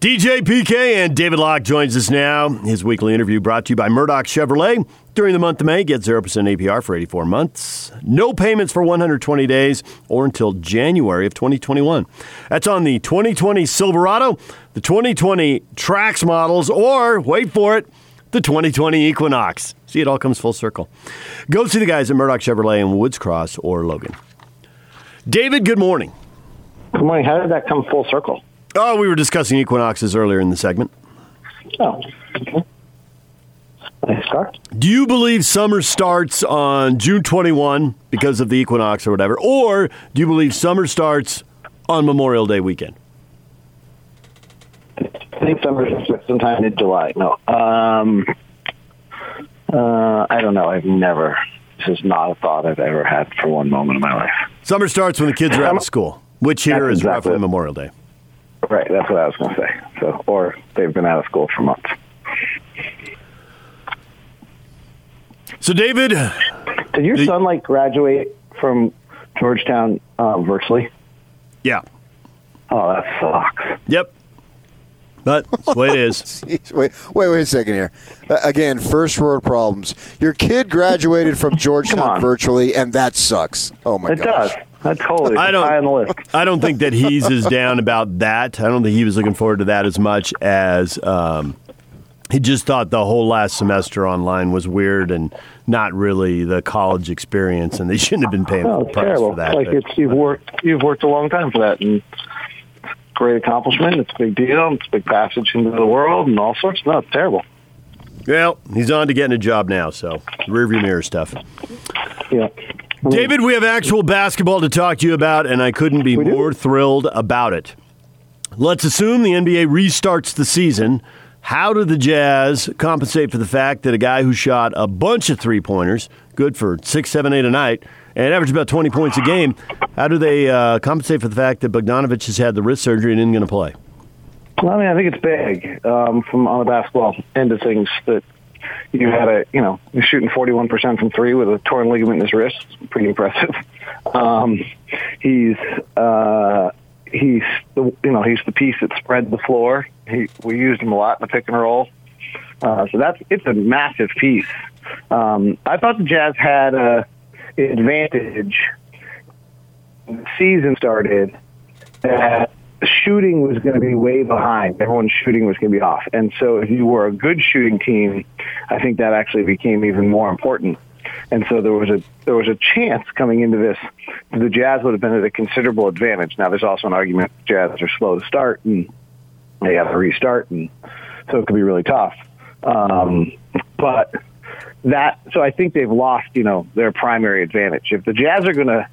DJ PK and David Locke joins us now. His weekly interview brought to you by Murdock Chevrolet. During the month of May, get 0% APR for 84 months. No payments for 120 days or until January of 2021. That's on the 2020 Silverado, the 2020 Trax models, or, wait for it, the 2020 Equinox. See, it all comes full circle. Go see the guys at Murdock Chevrolet in Woods Cross or Logan. David, good morning. Good morning. How did that come full circle? Oh, we were discussing equinoxes earlier in the segment. Oh, okay. Nice start. Do you believe summer starts on June 21 because of the equinox or whatever? Or do you believe summer starts on Memorial Day weekend? I think summer is sometime in July. No. Um, uh, I don't know. I've never, this is not a thought I've ever had for one moment in my life. Summer starts when the kids are out of school, which here That's is exactly roughly. Memorial Day. Right. That's what I was going to say. So, or they've been out of school for months. So, David, Did your The- son like graduate from Georgetown uh, virtually? yeah, Oh, that sucks. yep. But that's the way it is. Jeez, wait, wait, wait a second here. Uh, again, first world problems. Your kid graduated from Georgetown virtually, and that sucks. Oh my god. It gosh. does. That totally I don't- high on the list. I don't think that he's as down about that. I don't think he was looking forward to that as much as um, he just thought the whole last semester online was weird and not really the college experience, and they shouldn't have been paying Oh, full price terrible. for that. like but- it's you've worked you've worked a long time for that, and great accomplishment. It's a big deal. It's a big passage into the world, and all sorts. No, it's terrible. well, he's on to getting a job now, so rearview mirror stuff. Yeah. David, we have actual basketball to talk to you about, and I couldn't be more thrilled about it. Let's assume the NBA restarts the season. How do the Jazz compensate for the fact that a guy who shot a bunch of three pointers, good for six, seven, eight a night, and averaged about 20 points a game, how do they uh, compensate for the fact that Bogdanovic has had the wrist surgery and isn't going to play? Well, I mean, I think it's big um, from on the basketball end of things that you had a, you know, shooting 41% from three with a torn ligament in his wrist. Pretty impressive. Um, he's, uh, he's the, you know, he's the piece that spread the floor. He, we used him a lot in the pick and roll. Uh, so that's, it's a massive piece. Um, I thought the Jazz had a advantage when the season started that shooting was going to be way behind. Everyone's shooting was going to be off. And so if you were a good shooting team, I think that actually became even more important. And so there was a there was a chance coming into this the Jazz would have been at a considerable advantage. Now there's also an argument Jazz are slow to start and they have to restart and so it could be really tough. Um, but that so I think they've lost, you know, their primary advantage. If the Jazz are going to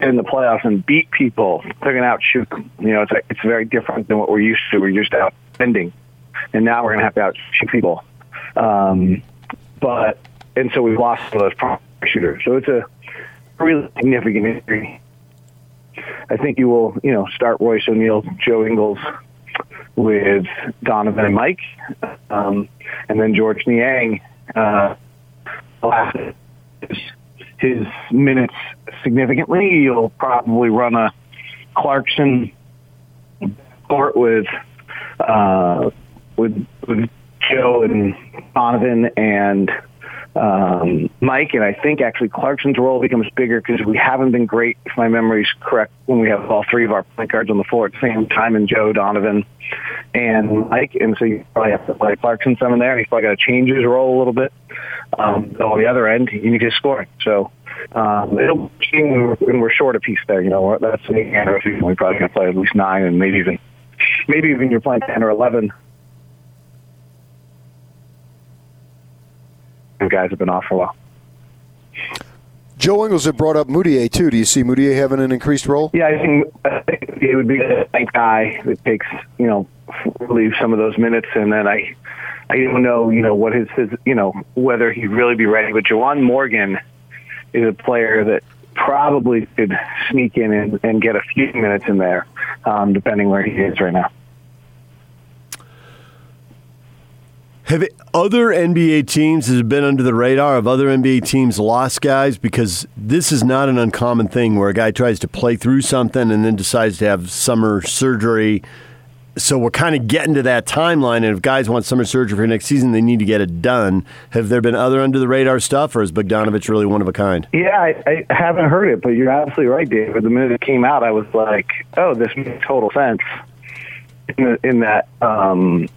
in the playoffs and beat people, they're going to outshoot them. You know, it's it's very different than what we're used to. We're used to outspending, and now we're going to have to outshoot people. Um, but and so we've lost some of those shooters. So it's a really significant injury. I think you will, you know, start Royce O'Neal, Joe Ingles with Donovan and Mike, um, and then Georges Niang. Uh, his, minutes significantly. You'll probably run a Clarkson court with uh, with with Joe and Donovan and um, Mike, and I think actually Clarkson's role becomes bigger because we haven't been great, if my memory's correct, when we have all three of our point guards on the floor at the same time, and Joe, Donovan, and Mike, and so you probably have to play Clarkson some in there, he's probably got to change his role a little bit. Um, on the other end, you need his scoring. So um, it'll we're, when we're short a piece there. You know, that's the end of the season. We're probably going to play at least nine, and maybe even maybe even you're playing ten or eleven. The guys have been off for a while. Joe Ingles had brought up Mudiay, too. Do you see Mudiay having an increased role? Yeah, I think, I think it would be a guy that takes, you know, relieve some of those minutes, and then I, I don't know, you know, what his, his you know, whether he'd really be ready. But Juwan Morgan is a player that probably could sneak in and, and get a few minutes in there, um, depending where he is right now. Have other NBA teams have been under the radar Have other NBA teams lost guys because this is not an uncommon thing where a guy tries to play through something and then decides to have summer surgery so we're kind of getting to that timeline, and if guys want summer surgery for next season, they need to get it done. Have there been other under the radar stuff, or is Bogdanovic really one of a kind? Yeah, I, I haven't heard it, but you're absolutely right, David. The minute it came out, I was like, "Oh, this makes total sense." In, the, in that, um,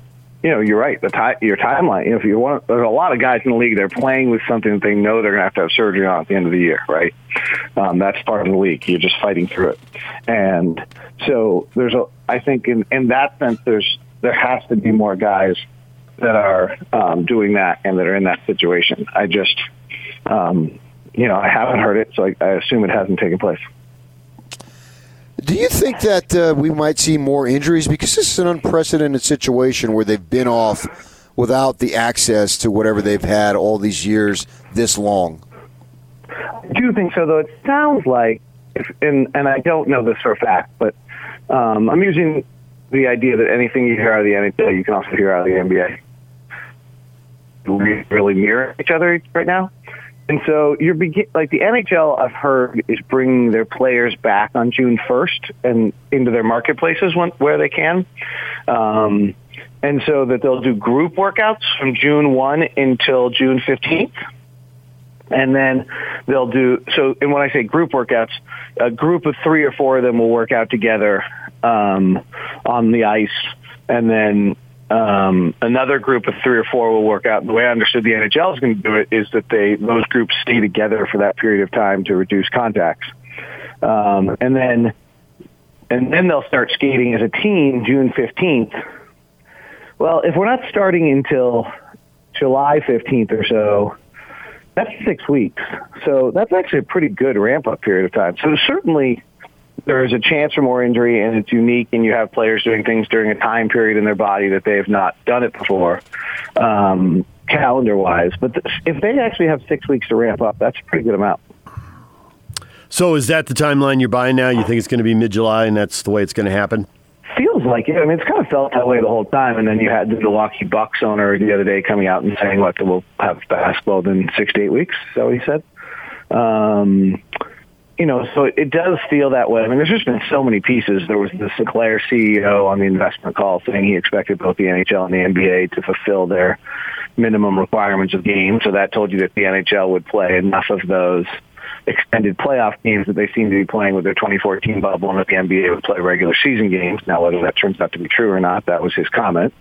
you know, you're right. The ti- your timeline. If you want, there's a lot of guys in the league. They're playing with something that they know they're going to have to have surgery on at the end of the year, right? Um, that's part of the league. You're just fighting through it, and so there's a. I think in in that sense, there's there has to be more guys that are um, doing that and that are in that situation. I just, um, you know, I haven't heard it, so I, I assume it hasn't taken place. Do you think that uh, we might see more injuries because this is an unprecedented situation where they've been off without the access to whatever they've had all these years this long? I do think so, though. It sounds like, if, and and I don't know this for a fact, but um, I'm using the idea that anything you hear out of the NHL, you can also hear out of the NBA. We really mirror each other right now. And so you're begin like the NHL. I've heard is bringing their players back on June 1st and into their marketplaces when, where they can, um, and so that they'll do group workouts from June 1 until June 15th, and then they'll do so. And when I say group workouts, a group of three or four of them will work out together um, on the ice, and then um, another group of three or four will work out. The way I understood the NHL is going to do it is that they those groups stay together for that period of time to reduce contacts, um, and then and then they'll start skating as a team June fifteenth. Well, if we're not starting until July fifteenth or so, that's six weeks. So that's actually a pretty good ramp up period of time. So certainly there's a chance for more injury and it's unique and you have players doing things during a time period in their body that they have not done it before um, calendar wise but th- if they actually have six weeks to ramp up that's a pretty good amount So is that the timeline you're buying now? You think it's going to be mid July, and that's the way it's going to happen? feels like it. I mean, it's kind of felt that way the whole time. And then you had the Milwaukee Bucks owner the other day coming out and saying, "Look, we'll have basketball in six to eight weeks." So he said. Um, you know, so it does feel that way. I mean, there's just been so many pieces. There was the Sinclair CEO on the investment call saying he expected both the NHL and the NBA to fulfill their minimum requirements of games. So that told you that the NHL would play enough of those extended playoff games that they seem to be playing with their 2014 bubble and that the NBA would play regular season games. Now, whether that turns out to be true or not, that was his comment.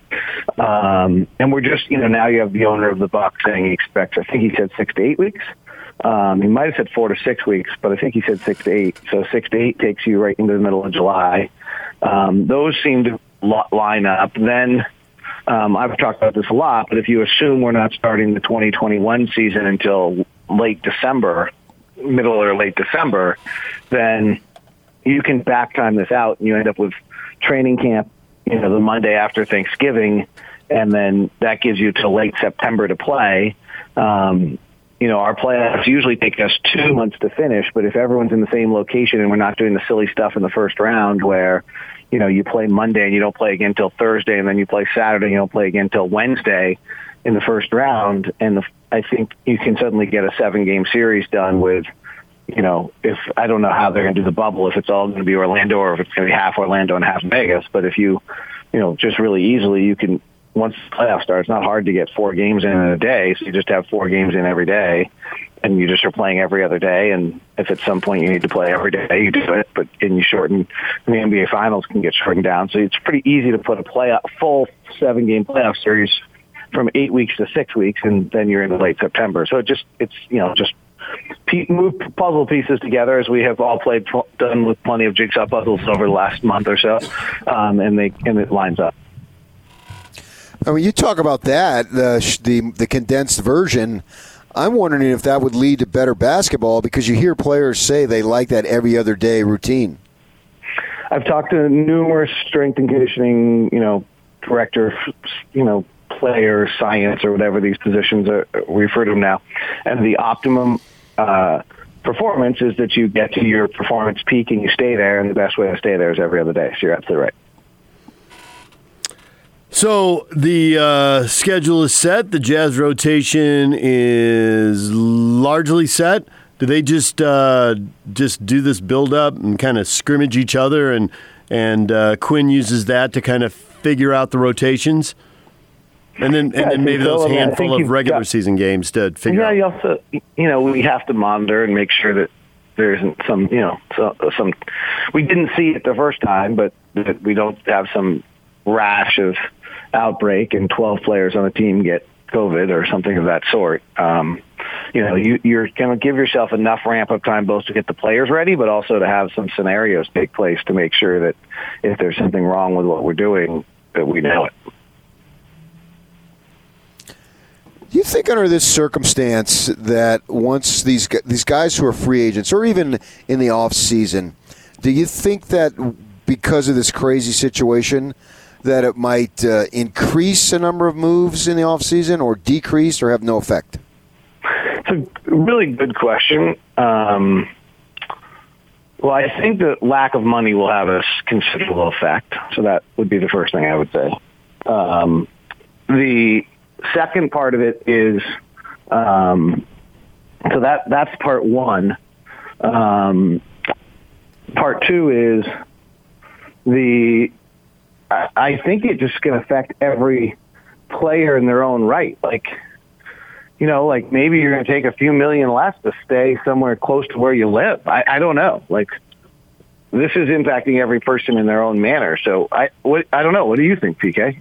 Um, and we're just, you know, now you have the owner of the Bucks saying he expects, I think he said six to eight weeks. Um, he might have said four to six weeks, but I think he said six to eight. So six to eight takes you right into the middle of July. Um, those seem to line up. Then um, I've talked about this a lot, but if you assume we're not starting the 2021 season until late December, middle or late December, then you can back time this out and you end up with training camp, you know, the Monday after Thanksgiving, and then that gives you till late September to play. Um, you know, our playoffs usually take us two months to finish, but if everyone's in the same location and we're not doing the silly stuff in the first round where, you know, you play Monday and you don't play again until Thursday and then you play Saturday and you don't play again until Wednesday in the first round, and the, I think you can suddenly get a seven game series done with, you know, if I don't know how they're going to do the bubble, if it's all going to be Orlando or if it's going to be half Orlando and half Vegas, but if you, you know, just really easily you can once the playoffs start, it's not hard to get four games in in a day. So you just have four games in every day, and you just are playing every other day. And if at some point you need to play every day, you do it. But and you shorten the NBA Finals can get shortened down. So it's pretty easy to put a play full seven game playoff series from eight weeks to six weeks, and then you're in late September. So it just it's you know just move puzzle pieces together as we have all played done with plenty of jigsaw puzzles over the last month or so, um, and they and it lines up. I mean, you talk about that the the, the condensed version. I'm wondering if that would lead to better basketball because you hear players say they like that every other day routine. I've talked to numerous strength and conditioning, you know, director, you know, player science or whatever these positions are we refer to now, and the optimum uh, performance is that you get to your performance peak and you stay there, and the best way to stay there is every other day. So you're absolutely right. So the uh, schedule is set. The Jazz rotation is largely set. Do they just uh, just do this build up and kind of scrimmage each other and and uh, Quin uses that to kind of figure out the rotations. And then, and Yeah, then maybe so. those I mean, handful of regular got- season games to figure yeah, out. you also, you know, we have to monitor and make sure that there isn't some, you know, so, some. We didn't see it the first time, but that we don't have some rash of outbreak and 12 players on a team get COVID or something of that sort. Um, you know, you, you're going to give yourself enough ramp up time both to get the players ready, but also to have some scenarios take place to make sure that if there's something wrong with what we're doing, that we know it. Do you think under this circumstance that once these these guys who are free agents or even in the off season, do you think that because of this crazy situation that it might uh, increase the number of moves in the off season or decrease or have no effect? It's a really good question. Um, well, I think that lack of money will have a considerable effect. So that would be the first thing I would say. Um, the second part of it is um, so that that's part one. Um, part two is the I, think it just to affect every player in their own right. Like you know, like maybe you're going to take a few million less to stay somewhere close to where you live. I, I don't know. Like this is impacting every person in their own manner. So I, what, I don't know. What do you think, PK?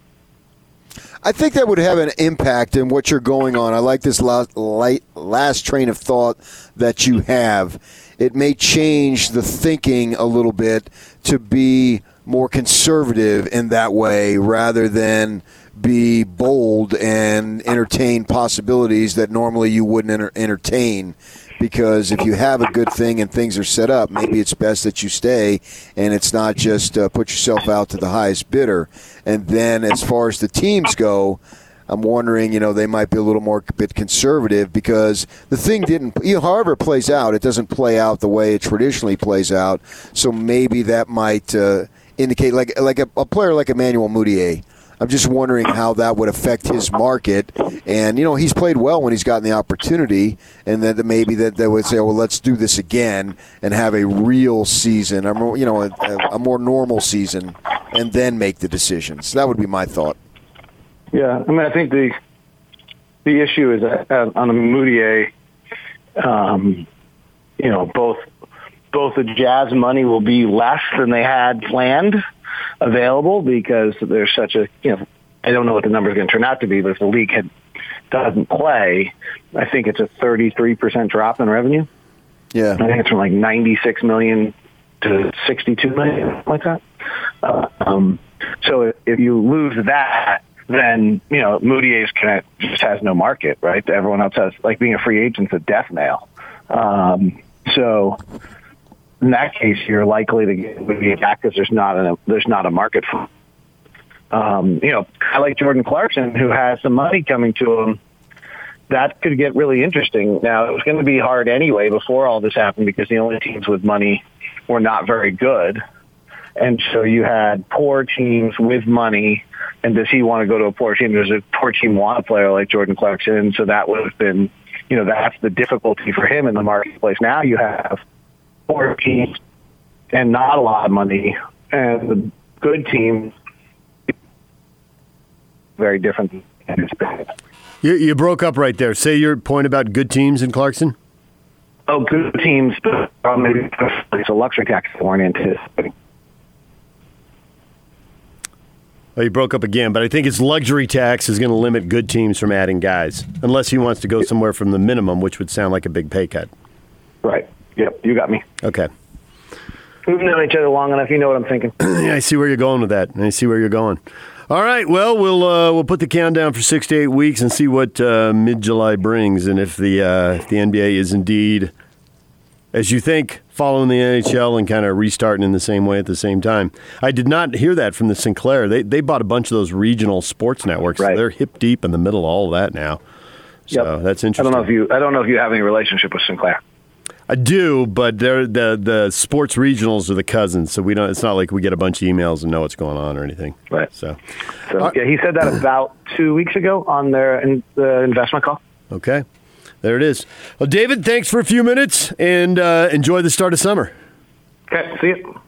I think that would have an impact in what you're going on. I like this last, light, last train of thought that you have. It may change the thinking a little bit to be more conservative in that way rather than be bold and entertain possibilities that normally you wouldn't enter- entertain. Because if you have a good thing and things are set up, maybe it's best that you stay and it's not just uh, put yourself out to the highest bidder. And then as far as the teams go, I'm wondering, you know, they might be a little more bit conservative because the thing didn't, you know, however it plays out, it doesn't play out the way it traditionally plays out. So maybe that might uh, indicate, like like a, a player like Emmanuel Mudiay. I'm just wondering how that would affect his market. And you know, he's played well when he's gotten the opportunity, and that maybe that they would say, "Well, let's do this again and have a real season, or you know, a, a more normal season, and then make the decisions." That would be my thought. Yeah, I mean, I think the the issue is that uh, on the Mudiay, um, you know, both both the Jazz money will be less than they had planned available because there's such a you know I don't know what the number is going to turn out to be, but if the league had doesn't play, I think it's a 33 percent drop in revenue. Yeah. I think it's from like 96 million to 62 million, like that. Uh, um, so if, if you lose that, then you know Mudiay's kind of just has no market, right? Everyone else has like being a free agent's a death nail. Um, so in that case, you're likely to get Mudiay back because there's not a there's not a market for. Um, you know, I like Jordan Clarkson, who has some money coming to him that could get really interesting. Now, it was going to be hard anyway before all this happened because the only teams with money were not very good. And so you had poor teams with money. And does he want to go to a poor team? Does a poor team want a player like Jordan Clarkson? So that would have been, you know, that's the difficulty for him in the marketplace. Now you have poor teams and not a lot of money. And the good teams, very different. You, you broke up right there. Say your point about good teams in Clarkson. Oh, good teams, but um, maybe it's a luxury tax they weren't anticipating. Well, you broke up again, but I think his luxury tax is going to limit good teams from adding guys, unless he wants to go somewhere from the minimum, which would sound like a big pay cut. Right. Yep, you got me. Okay. We've known each other long enough. You know what I'm thinking. Yeah, I see where you're going with that. I see where you're going. All right. Well, we'll uh, we'll put the countdown for six to eight weeks and see what uh, mid July brings, and if the uh, if the NBA is indeed, as you think, following the NHL and kind of restarting in the same way at the same time. I did not hear that from the Sinclair. They they bought a bunch of those regional sports networks. So Right. they're hip deep in the middle of all of that now. So Yep. that's interesting. I don't know if you. I don't know if you have any relationship with Sinclair. I do, but they're the the sports regionals are the cousins, so we don't. It's not like we get a bunch of emails and know what's going on or anything. Right. So, So Uh, yeah, he said that about two weeks ago on their in, the investment call. okay, there it is. Well, David, thanks for a few minutes and uh, enjoy the start of summer. Okay. See you.